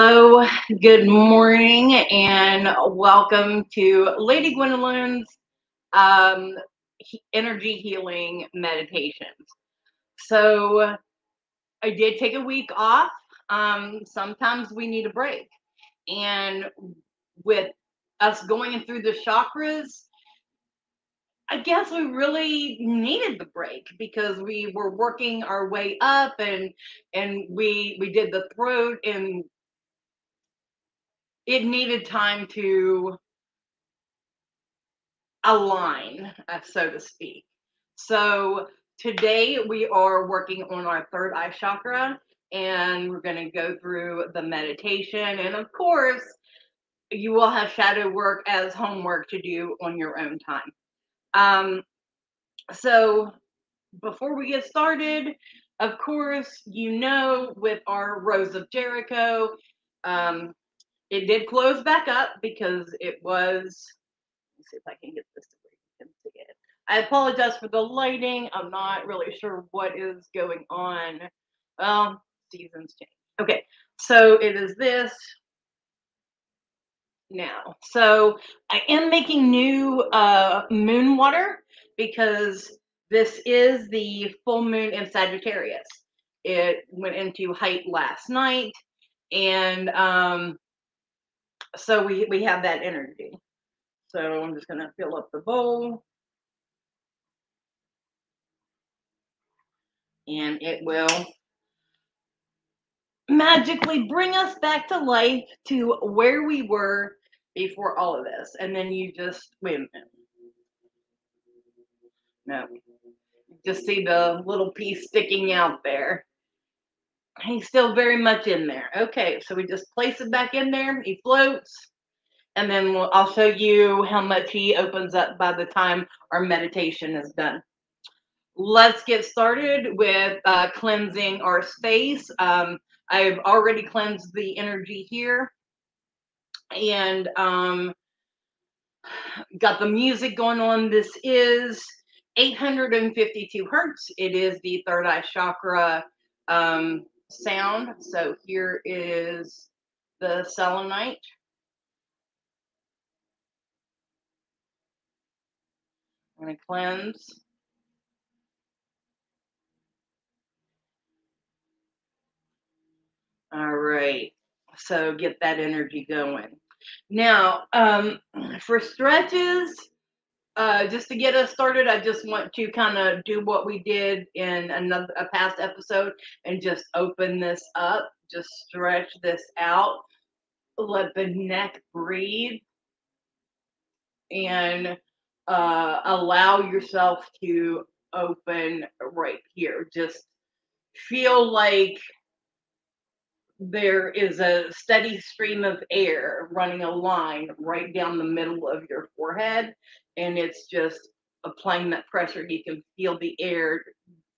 Hello, good morning, and welcome to Lady Gwendolyn's um, energy healing meditations. So, I did take a week off. Um, sometimes we need a break, and with us going through the chakras, I guess we really needed the break because we were working our way up and and we we did the throat and it needed time to align, uh, so to speak. So today we are working on our third eye chakra and we're going to go through the meditation and of course you will have shadow work as homework to do on your own time. Um, so before we get started, of course, you know, with our Rose of Jericho, um, it did close back up because it was. Let me see if I can get this to where you can see it. I apologize for the lighting. I'm not really sure what is going on. Well, seasons change. Okay, so it is this now. So I am making new uh, moon water because this is the full moon in Sagittarius. It went into height last night, and um, so we we have that energy. So I'm just gonna fill up the bowl, and it will magically bring us back to life to where we were before all of this. And then you just wait a minute. No, just see the little piece sticking out there. He's still very much in there. Okay, so we just place it back in there. He floats. And then we'll, I'll show you how much he opens up by the time our meditation is done. Let's get started with uh, cleansing our space. Um, I've already cleansed the energy here and um, got the music going on. This is 852 hertz. It is the third eye chakra um, sound. So here is the selenite. I'm going to cleanse. All right. So get that energy going. Now, um, for stretches, uh, just to get us started, I just want to kind of do what we did in another a past episode and just open this up, just stretch this out, let the neck breathe, and uh, allow yourself to open right here. Just feel like there is a steady stream of air running a line right down the middle of your forehead and it's just a applying that pressure you can feel the air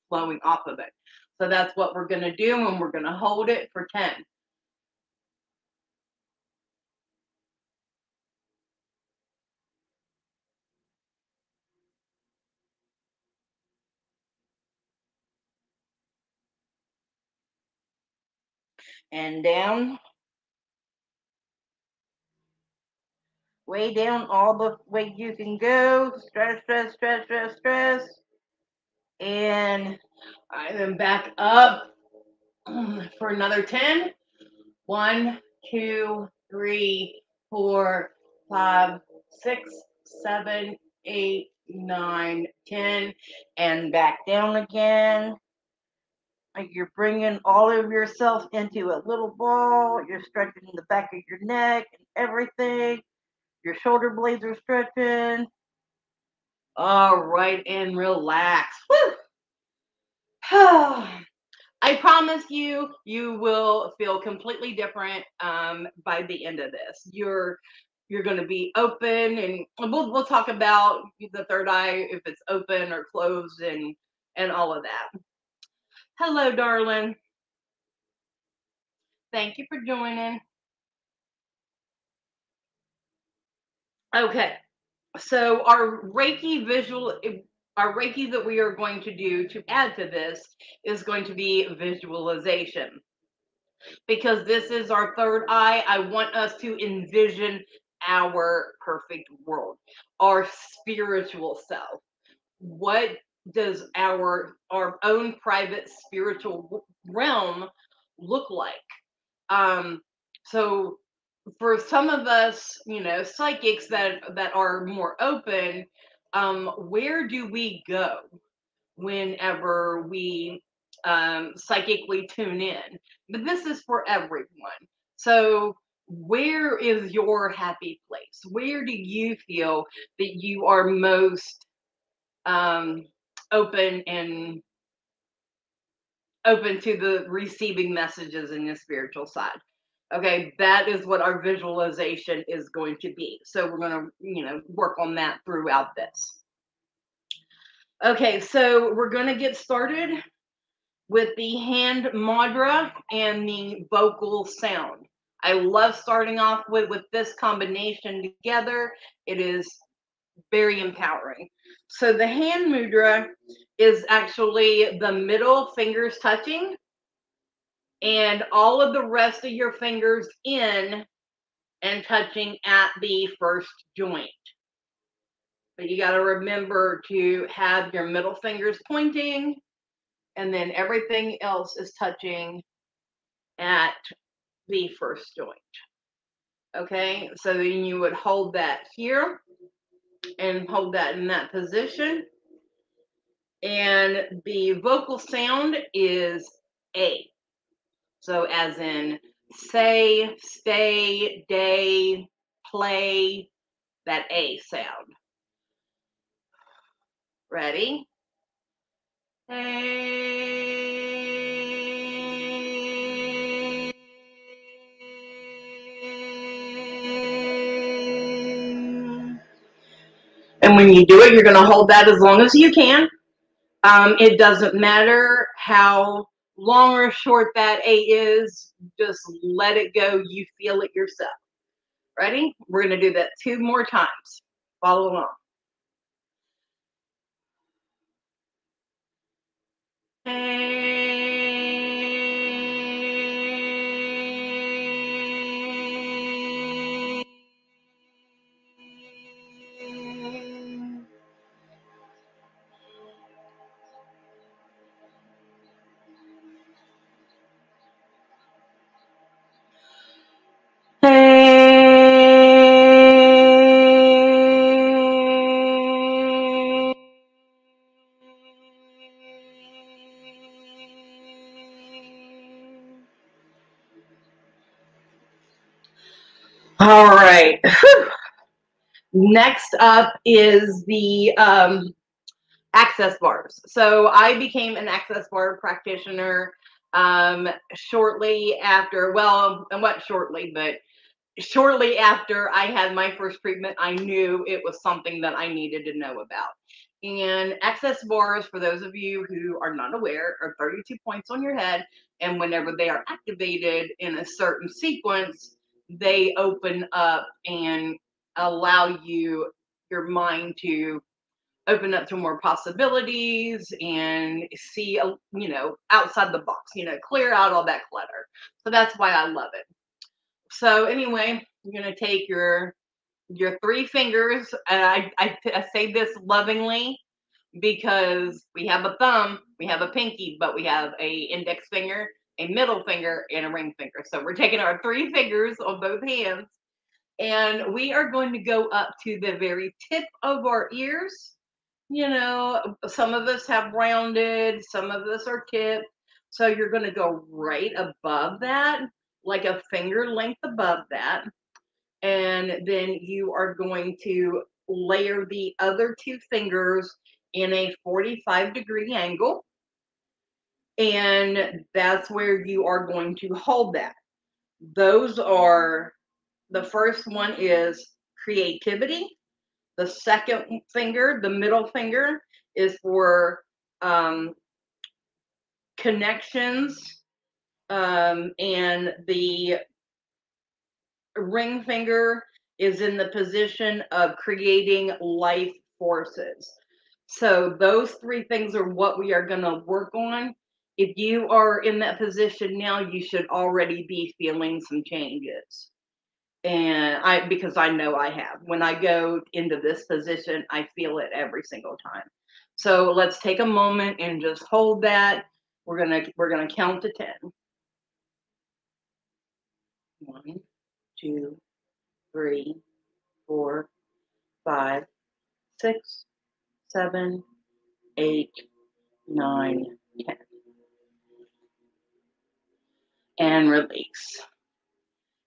flowing off of it. So that's what we're going to do and we're going to hold it for 10 and down way down all the way you can go. Stress, stress, stress, stress, stress. And I then back up for another 10. One, two, three, four, five, six, seven, eight, nine, ten, and back down again. Like you're bringing all of yourself into a little ball. You're stretching the back of your neck and everything. Your shoulder blades are stretching. All right, and relax. Woo! I promise you, you will feel completely different um, by the end of this. You're you're going to be open, and we'll we'll talk about the third eye if it's open or closed, and and all of that. Hello, darling. Thank you for joining. Okay, so our Reiki visual our Reiki that we are going to do to add to this is going to be visualization. Because this is our third eye, I want us to envision our perfect world, our spiritual self. What does our our own private spiritual realm look like? Um, so for some of us, you know, psychics that that are more open, um, where do we go whenever we um, psychically tune in? But this is for everyone. So where is your happy place? Where do you feel that you are most um, open and open to the receiving messages in your spiritual side? Okay, that is what our visualization is going to be. So we're going to, you know, work on that throughout this. Okay, so we're going to get started with the hand mudra and the vocal sound. I love starting off with with this combination together. It is very empowering. So the hand mudra is actually the middle fingers touching and all of the rest of your fingers in and touching at the first joint. But you got to remember to have your middle fingers pointing and then everything else is touching at the first joint. Okay, so then you would hold that here and hold that in that position. And the vocal sound is A. So, as in say, stay, day, play, that A sound. Ready? And when you do it, you're going to hold that as long as you can. Um, it doesn't matter how long or short that A is, just let it go. You feel it yourself. Ready? We're going to do that two more times. Follow along. All Next up is the um, access bars. So I became an access bar practitioner um, shortly after, well, and what shortly, but shortly after I had my first treatment, I knew it was something that I needed to know about. And access bars, for those of you who are not aware, are 32 points on your head. And whenever they are activated in a certain sequence, they open up and allow you, your mind to open up to more possibilities and see, uh, you know, outside the box, you know, clear out all that clutter. So that's why I love it. So anyway, you're going to take your your three fingers. And I, I, I say this lovingly because we have a thumb, we have a pinky, but we have a index finger, a middle finger, and a ring finger. So we're taking our three fingers on both hands, and we are going to go up to the very tip of our ears. You know, some of us have rounded, some of us are tipped. So you're going to go right above that, like a finger length above that and then you are going to layer the other two fingers in a 45 degree angle. And that's where you are going to hold that. Those are the first one is creativity. The second finger, the middle finger, is for um, connections. Um, and the ring finger is in the position of creating life forces. So those three things are what we are going to work on. If you are in that position now, you should already be feeling some changes. And I, because I know I have. When I go into this position, I feel it every single time. So let's take a moment and just hold that. We're gonna we're gonna count to ten. One, two, three, four, five, six, seven, eight, nine, ten. And release.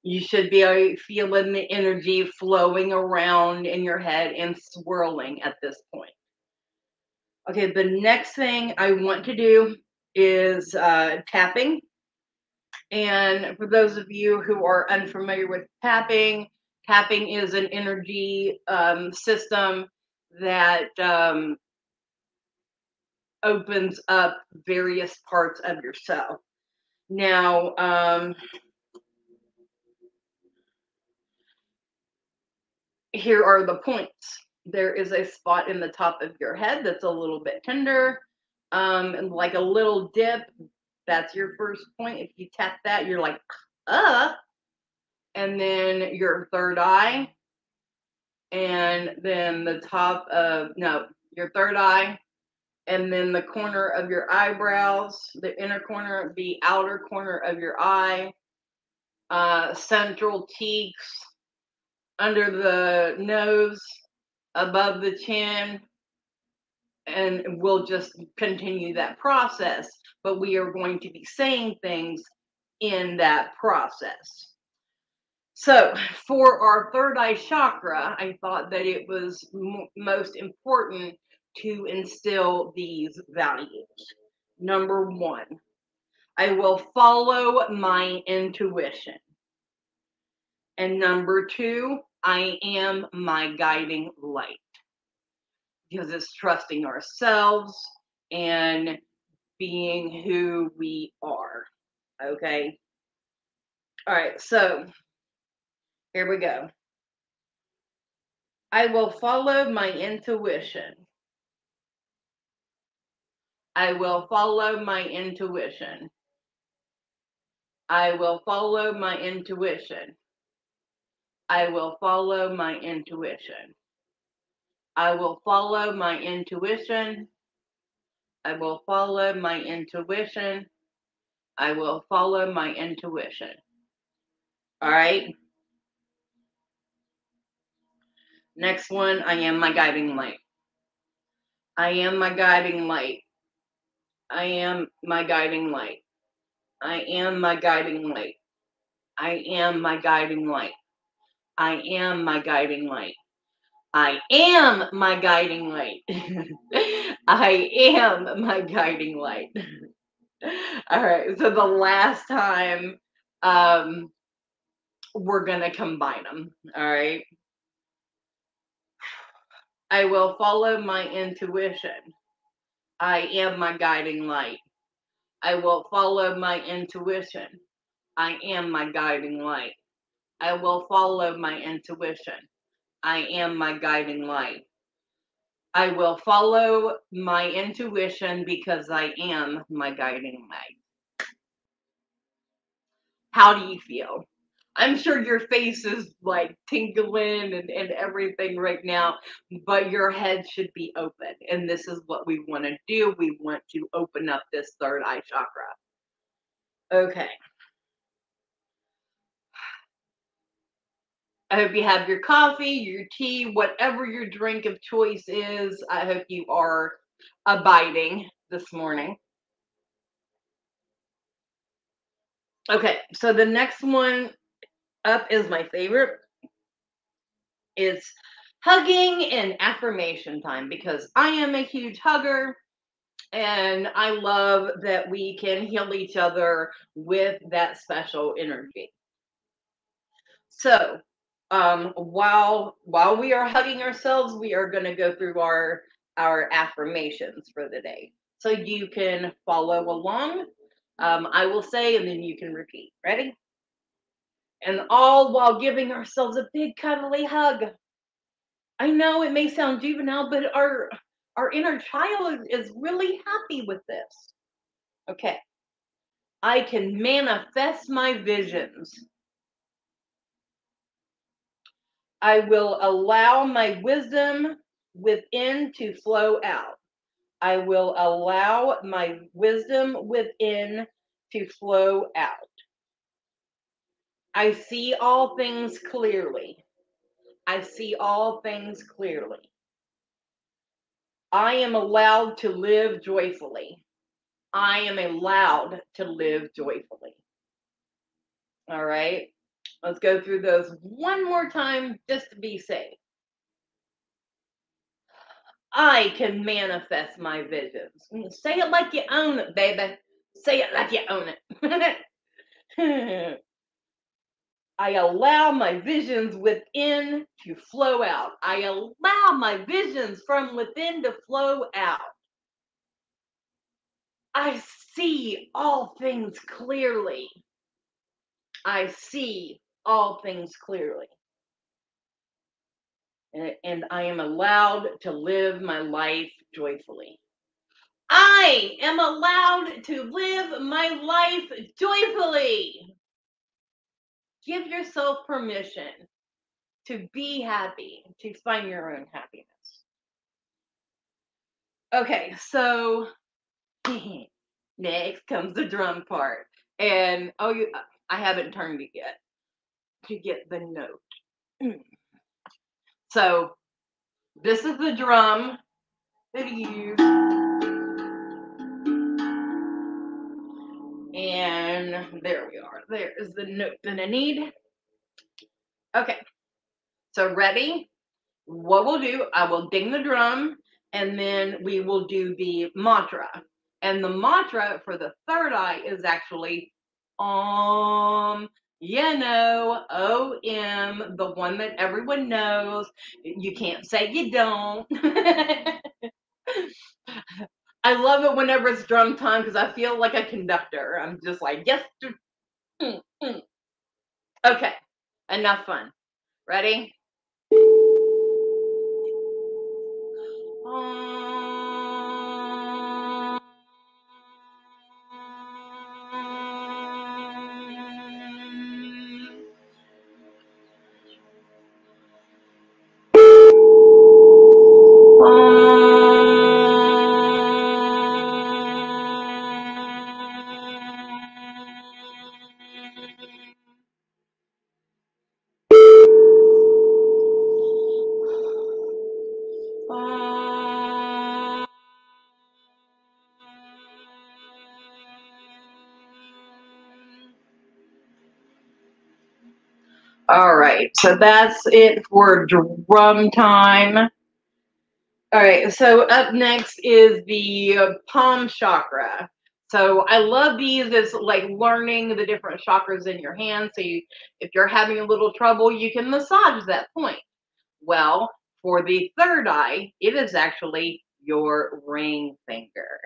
You should be feeling the energy flowing around in your head and swirling at this point. Okay, the next thing I want to do is uh, tapping. And for those of you who are unfamiliar with tapping, tapping is an energy um, system that um, opens up various parts of yourself. Now, um, here are the points. There is a spot in the top of your head that's a little bit tender, um, and like a little dip. That's your first point. If you tap that, you're like, uh, and then your third eye, and then the top of no, your third eye, and then the corner of your eyebrows, the inner corner, the outer corner of your eye, uh, central cheeks, under the nose, above the chin, and we'll just continue that process. But we are going to be saying things in that process. So, for our third eye chakra, I thought that it was m- most important to instill these values. Number one, I will follow my intuition. And number two, I am my guiding light. Because it's trusting ourselves and being who we are. Okay. All right. So here we go. I will follow my intuition. I will follow my intuition. I will follow my intuition. I will follow my intuition. I will follow my intuition. I will follow my intuition. I will follow my intuition. All right. Next one, I am my guiding light. I am my guiding light. I am my guiding light. I am my guiding light. I am my guiding light. I am my guiding light. I am my guiding light. I am my guiding light. All right. So the last time um we're going to combine them, all right? I will follow my intuition. I am my guiding light. I will follow my intuition. I am my guiding light. I will follow my intuition. I am my guiding light. I will follow my intuition because I am my guiding light. How do you feel? I'm sure your face is like tingling and, and everything right now, but your head should be open. And this is what we want to do. We want to open up this third eye chakra. Okay. I hope you have your coffee, your tea, whatever your drink of choice is. I hope you are abiding this morning. Okay, so the next one up is my favorite. It's hugging and affirmation time because I am a huge hugger and I love that we can heal each other with that special energy. So, um, while while we are hugging ourselves, we are going to go through our our affirmations for the day. So you can follow along. Um, I will say, and then you can repeat. Ready? And all while giving ourselves a big cuddly hug. I know it may sound juvenile, but our our inner child is really happy with this. Okay. I can manifest my visions. I will allow my wisdom within to flow out. I will allow my wisdom within to flow out. I see all things clearly. I see all things clearly. I am allowed to live joyfully. I am allowed to live joyfully. All right. Let's go through those one more time just to be safe. I can manifest my visions. Say it like you own it, baby. Say it like you own it. I allow my visions within to flow out. I allow my visions from within to flow out. I see all things clearly. I see all things clearly. And, I am allowed to live my life joyfully. I am allowed to live my life joyfully. Give yourself permission to be happy, to find your own happiness. Okay, so next comes the drum part. And oh, you, uh, I haven't turned it yet to get the note. So this is the drum that you. And there we are. There is the note that I need. Okay. So ready? What we'll do, I will ding the drum and then we will do the mantra. And the mantra for the third eye is actually um you know, OM, the one that everyone knows. You can't say you don't. I love it whenever it's drum time because I feel like a conductor. I'm just like, yes. Mm, mm. Okay, enough fun. Ready? All so that's it for drum time. All right, so up next is the palm chakra. So I love these as like learning the different chakras in your hand. So you, if you're having a little trouble, you can massage that point. Well, for the third eye, it is actually your ring finger.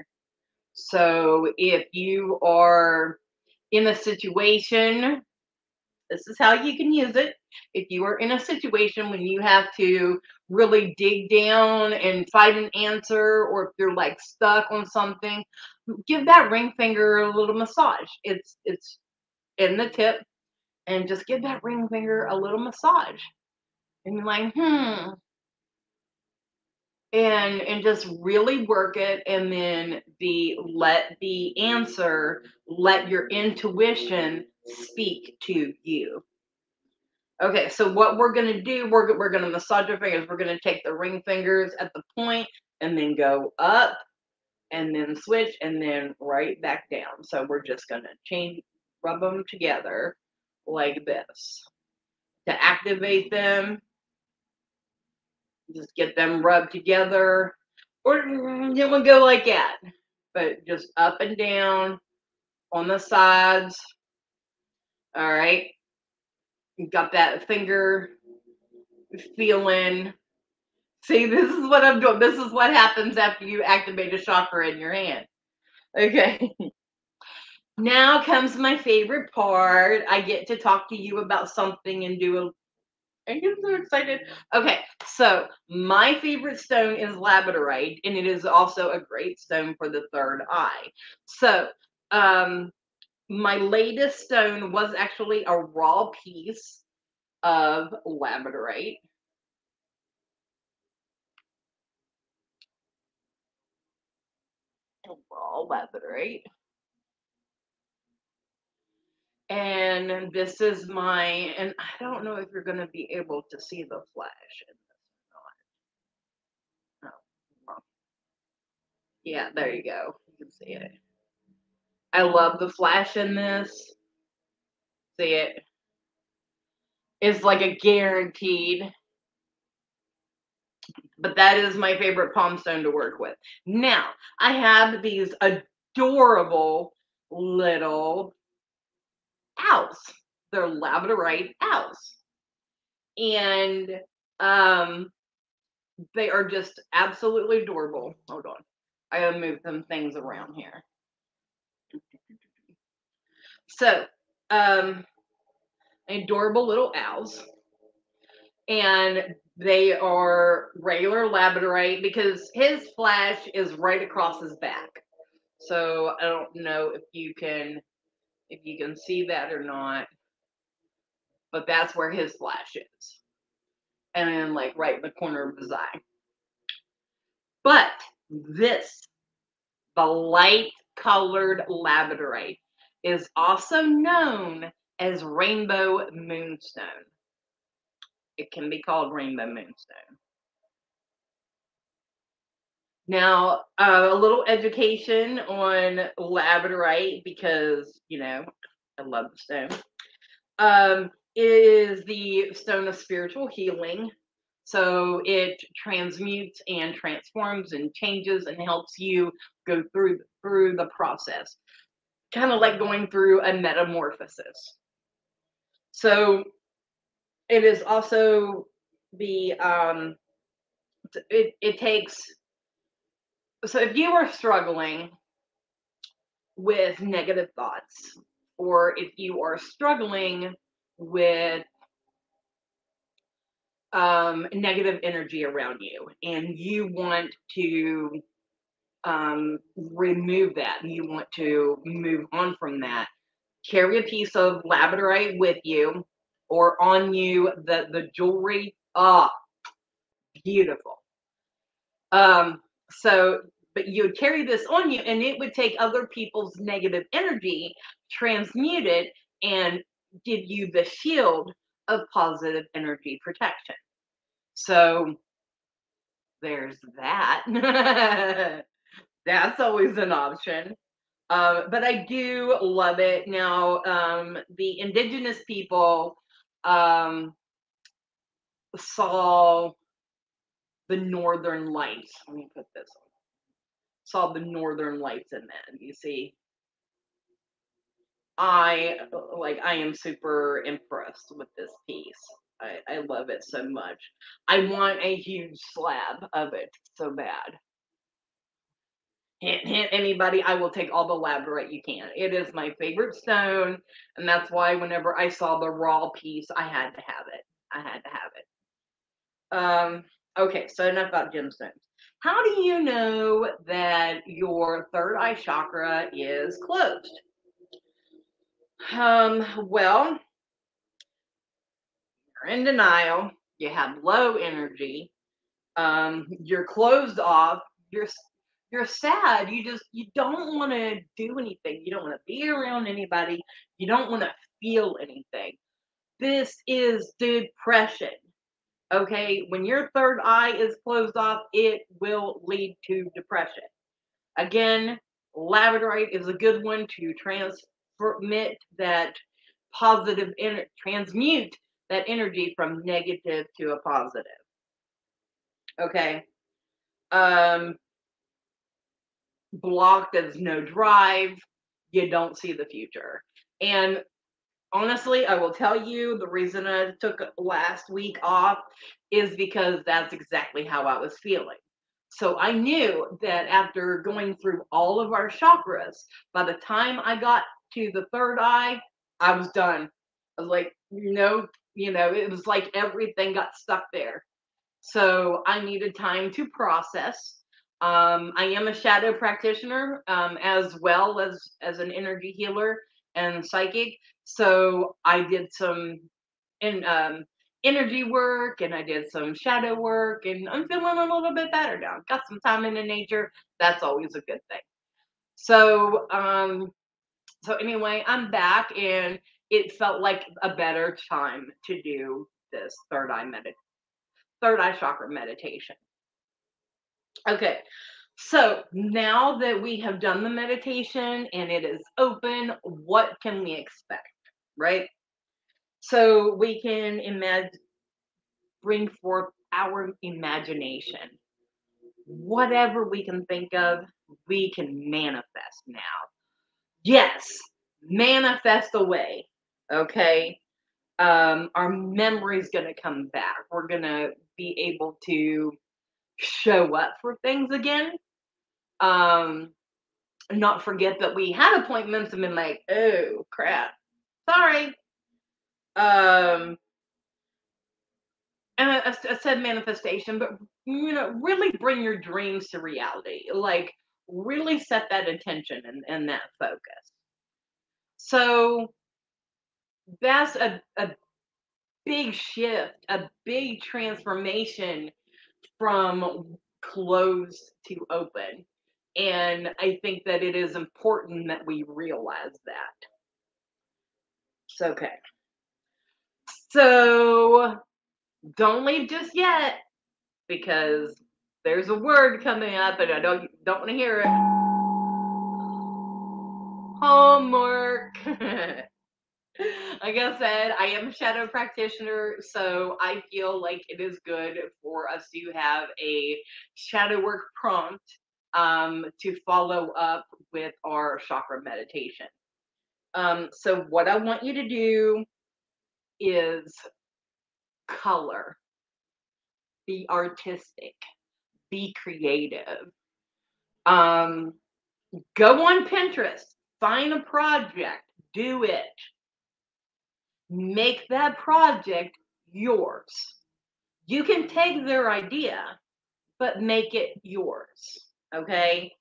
So if you are in a situation this is how you can use it. If you are in a situation when you have to really dig down and find an answer, or if you're like stuck on something, give that ring finger a little massage. It's it's in the tip, and just give that ring finger a little massage. And you're like, hmm. And and just really work it, and then the let the answer, let your intuition speak to you. Okay, so what we're going to do, we're, we're going to massage our fingers. We're going to take the ring fingers at the point and then go up and then switch and then right back down. So we're just going to change, rub them together like this. To activate them, just get them rubbed together. Or mm, then we'll go like that. But just up and down on the sides all right. Got that finger feeling. See, this is what I'm doing. This is what happens after you activate a chakra in your hand. Okay. Now comes my favorite part. I get to talk to you about something and do a I get so excited. Okay, so my favorite stone is labradorite, and it is also a great stone for the third eye. So, um, my latest stone was actually a raw piece of labradorite. Raw labradorite. And this is my, and I don't know if you're going to be able to see the flash in this or not. Oh. Yeah, there you go. You can see it. I love the flash in this. See it? It's like a guaranteed. But that is my favorite palm stone to work with. Now, I have these adorable little owls. They're labradorite owls. And um, they are just absolutely adorable. Hold on. I gotta move some things around here. So, um, adorable little owls. And they are regular labradorite because his flash is right across his back. So I don't know if you can if you can see that or not. But that's where his flash is. And then like right in the corner of his eye. But this, the light colored labradorite, is also known as rainbow moonstone. It can be called rainbow moonstone. Now, uh, a little education on labradorite because, you know, I love the stone. Um, is the stone of spiritual healing. So it transmutes and transforms and changes and helps you go through through the process. Kind of like going through a metamorphosis. So it is also the um it, it takes so if you are struggling with negative thoughts or if you are struggling with um, negative energy around you and you want to um, remove that you want to move on from that carry a piece of labradorite with you or on you the the jewelry ah beautiful um so, but you would carry this on you and it would take other people's negative energy, transmute it, and give you the shield of positive energy protection. So, there's that. That's always an option. Uh, but I do love it. Now, um, the indigenous people um, saw the northern lights. Let me put this on. Saw the northern lights in that. You see, I like I am super impressed with this piece. I, I love it so much. I want a huge slab of it so bad. Hint, hint, anybody, I will take all the labradorite you can. It is my favorite stone, and that's why whenever I saw the raw piece, I had to have it. I had to have it. Um, Okay, so enough about gemstones. How do you know that your third eye chakra is closed? Um, well, you're in denial, you have low energy, um, you're closed off, you're you're sad, you just you don't want to do anything, you don't want to be around anybody, you don't want to feel anything. This is depression. Okay, when your third eye is closed off, it will lead to depression. Again, labradorite is a good one to transmit that positive energy, transmute that energy from negative to a positive. Okay. Um, blocked as no drive, you don't see the future. And honestly, I will tell you the reason I took last week off is because that's exactly how I was feeling. So I knew that after going through all of our chakras, by the time I got to the third eye, I was done. I was like, no, you know, it was like everything got stuck there. So I needed time to process. Um, I am a shadow practitioner um, as well as as an energy healer and psychic. So I did some in um, energy work and I did some shadow work and I'm feeling a little bit better now. Got some time in the nature. That's always a good thing. So um so anyway, I'm back and it felt like a better time to do this third eye medit third eye chakra meditation. Okay. So now that we have done the meditation and it is open, what can we expect? Right? So we can imagine bring forth our imagination. Whatever we can think of, we can manifest now. Yes, manifest away. Okay. Um, our going to come back. We're going to be able to show up for things again. Um, not forget that we had appointments and been like, oh crap, sorry. Um, and I, I said manifestation, but you know, really bring your dreams to reality. Like, really set that intention and, and that focus. So that's a, a big shift, a big transformation from closed to open. And I think that it is important that we realize that. So, okay. So don't leave just yet because there's a word coming up and I don't don't want to hear it. Homework. like I said, I am a shadow practitioner, so I feel like it is good for us to have a shadow work prompt um, to follow up with our chakra meditation. Um, so, what I want you to do is color, be artistic, be creative. Um, go on Pinterest, find a project, do it. Make that project yours. You can take their idea, but make it yours. Okay.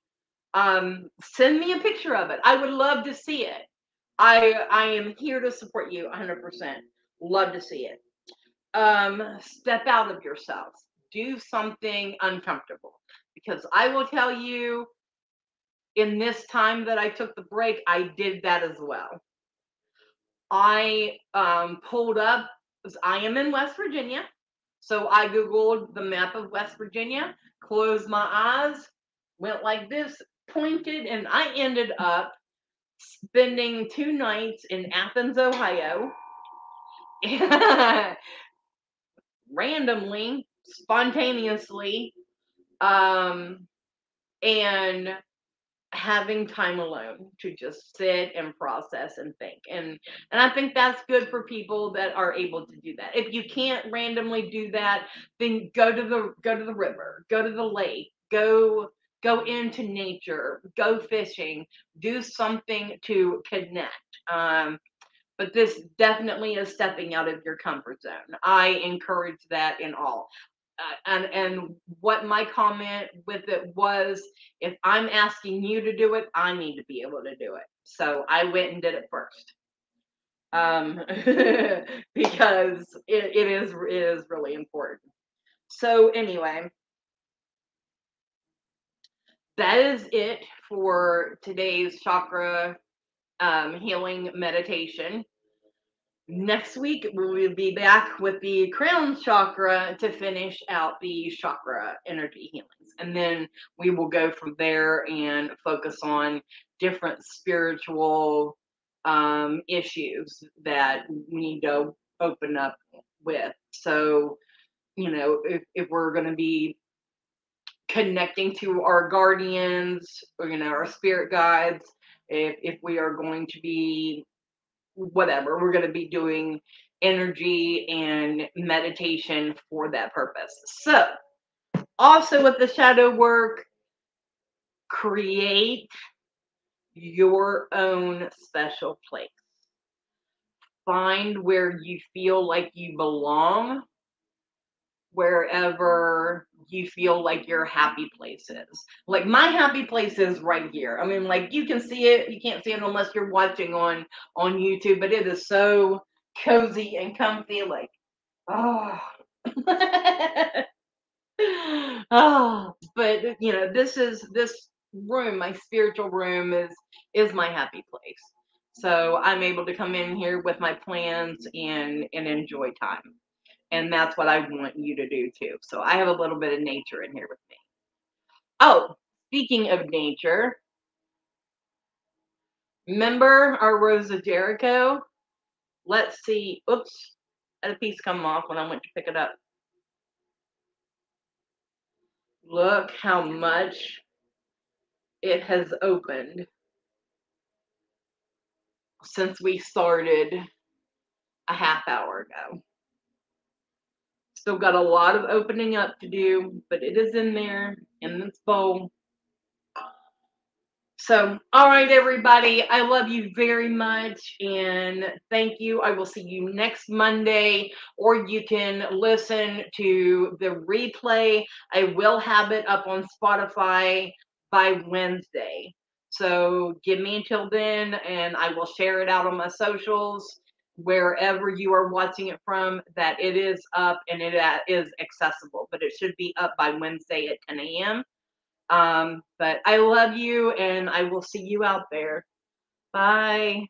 Um, send me a picture of it. I would love to see it. I I am here to support you 100%. Love to see it. Um, step out of yourself. Do something uncomfortable. Because I will tell you, in this time that I took the break, I did that as well. I um, pulled up, I am in West Virginia. So I Googled the map of West Virginia, closed my eyes, went like this, pointed, and I ended up spending two nights in Athens, Ohio. randomly, spontaneously, um, and having time alone to just sit and process and think and and i think that's good for people that are able to do that if you can't randomly do that then go to the go to the river go to the lake go go into nature go fishing do something to connect um but this definitely is stepping out of your comfort zone. I encourage that in all. Uh, and and what my comment with it was if i'm asking you to do it i need to be able to do it. So i went and did it first. Um because it, it is it is really important. So anyway. That is it for today's chakra um, healing meditation. Next week, we will be back with the crown chakra to finish out the chakra energy healings. And then we will go from there and focus on different spiritual um, issues that we need to open up with. So, you know, if, if we're going to be connecting to our guardians, or, you know, our spirit guides, if if we are going to be whatever we're going to be doing energy and meditation for that purpose. So also with the shadow work create your own special place. Find where you feel like you belong wherever you feel like your happy place is. Like my happy place is right here. I mean, like you can see it, you can't see it unless you're watching on on YouTube, but it is so cozy and comfy. Like, oh, oh. But you know, this is this room, my spiritual room, is is my happy place. So I'm able to come in here with my plans and and enjoy time. And that's what I want you to do too. So I have a little bit of nature in here with me. Oh, speaking of nature, remember our Rose of Jericho? Let's see. Oops, had a piece come off when I went to pick it up. Look how much it has opened since we started a half hour ago. Still got a lot of opening up to do, but it is in there in this bowl. So, all right, everybody, I love you very much and thank you. I will see you next Monday, or you can listen to the replay. I will have it up on Spotify by Wednesday. So, give me until then, and I will share it out on my socials wherever you are watching it from that it is up and it is accessible, but it should be up by Wednesday at 10 a.m. Um, but I love you and I will see you out there. Bye.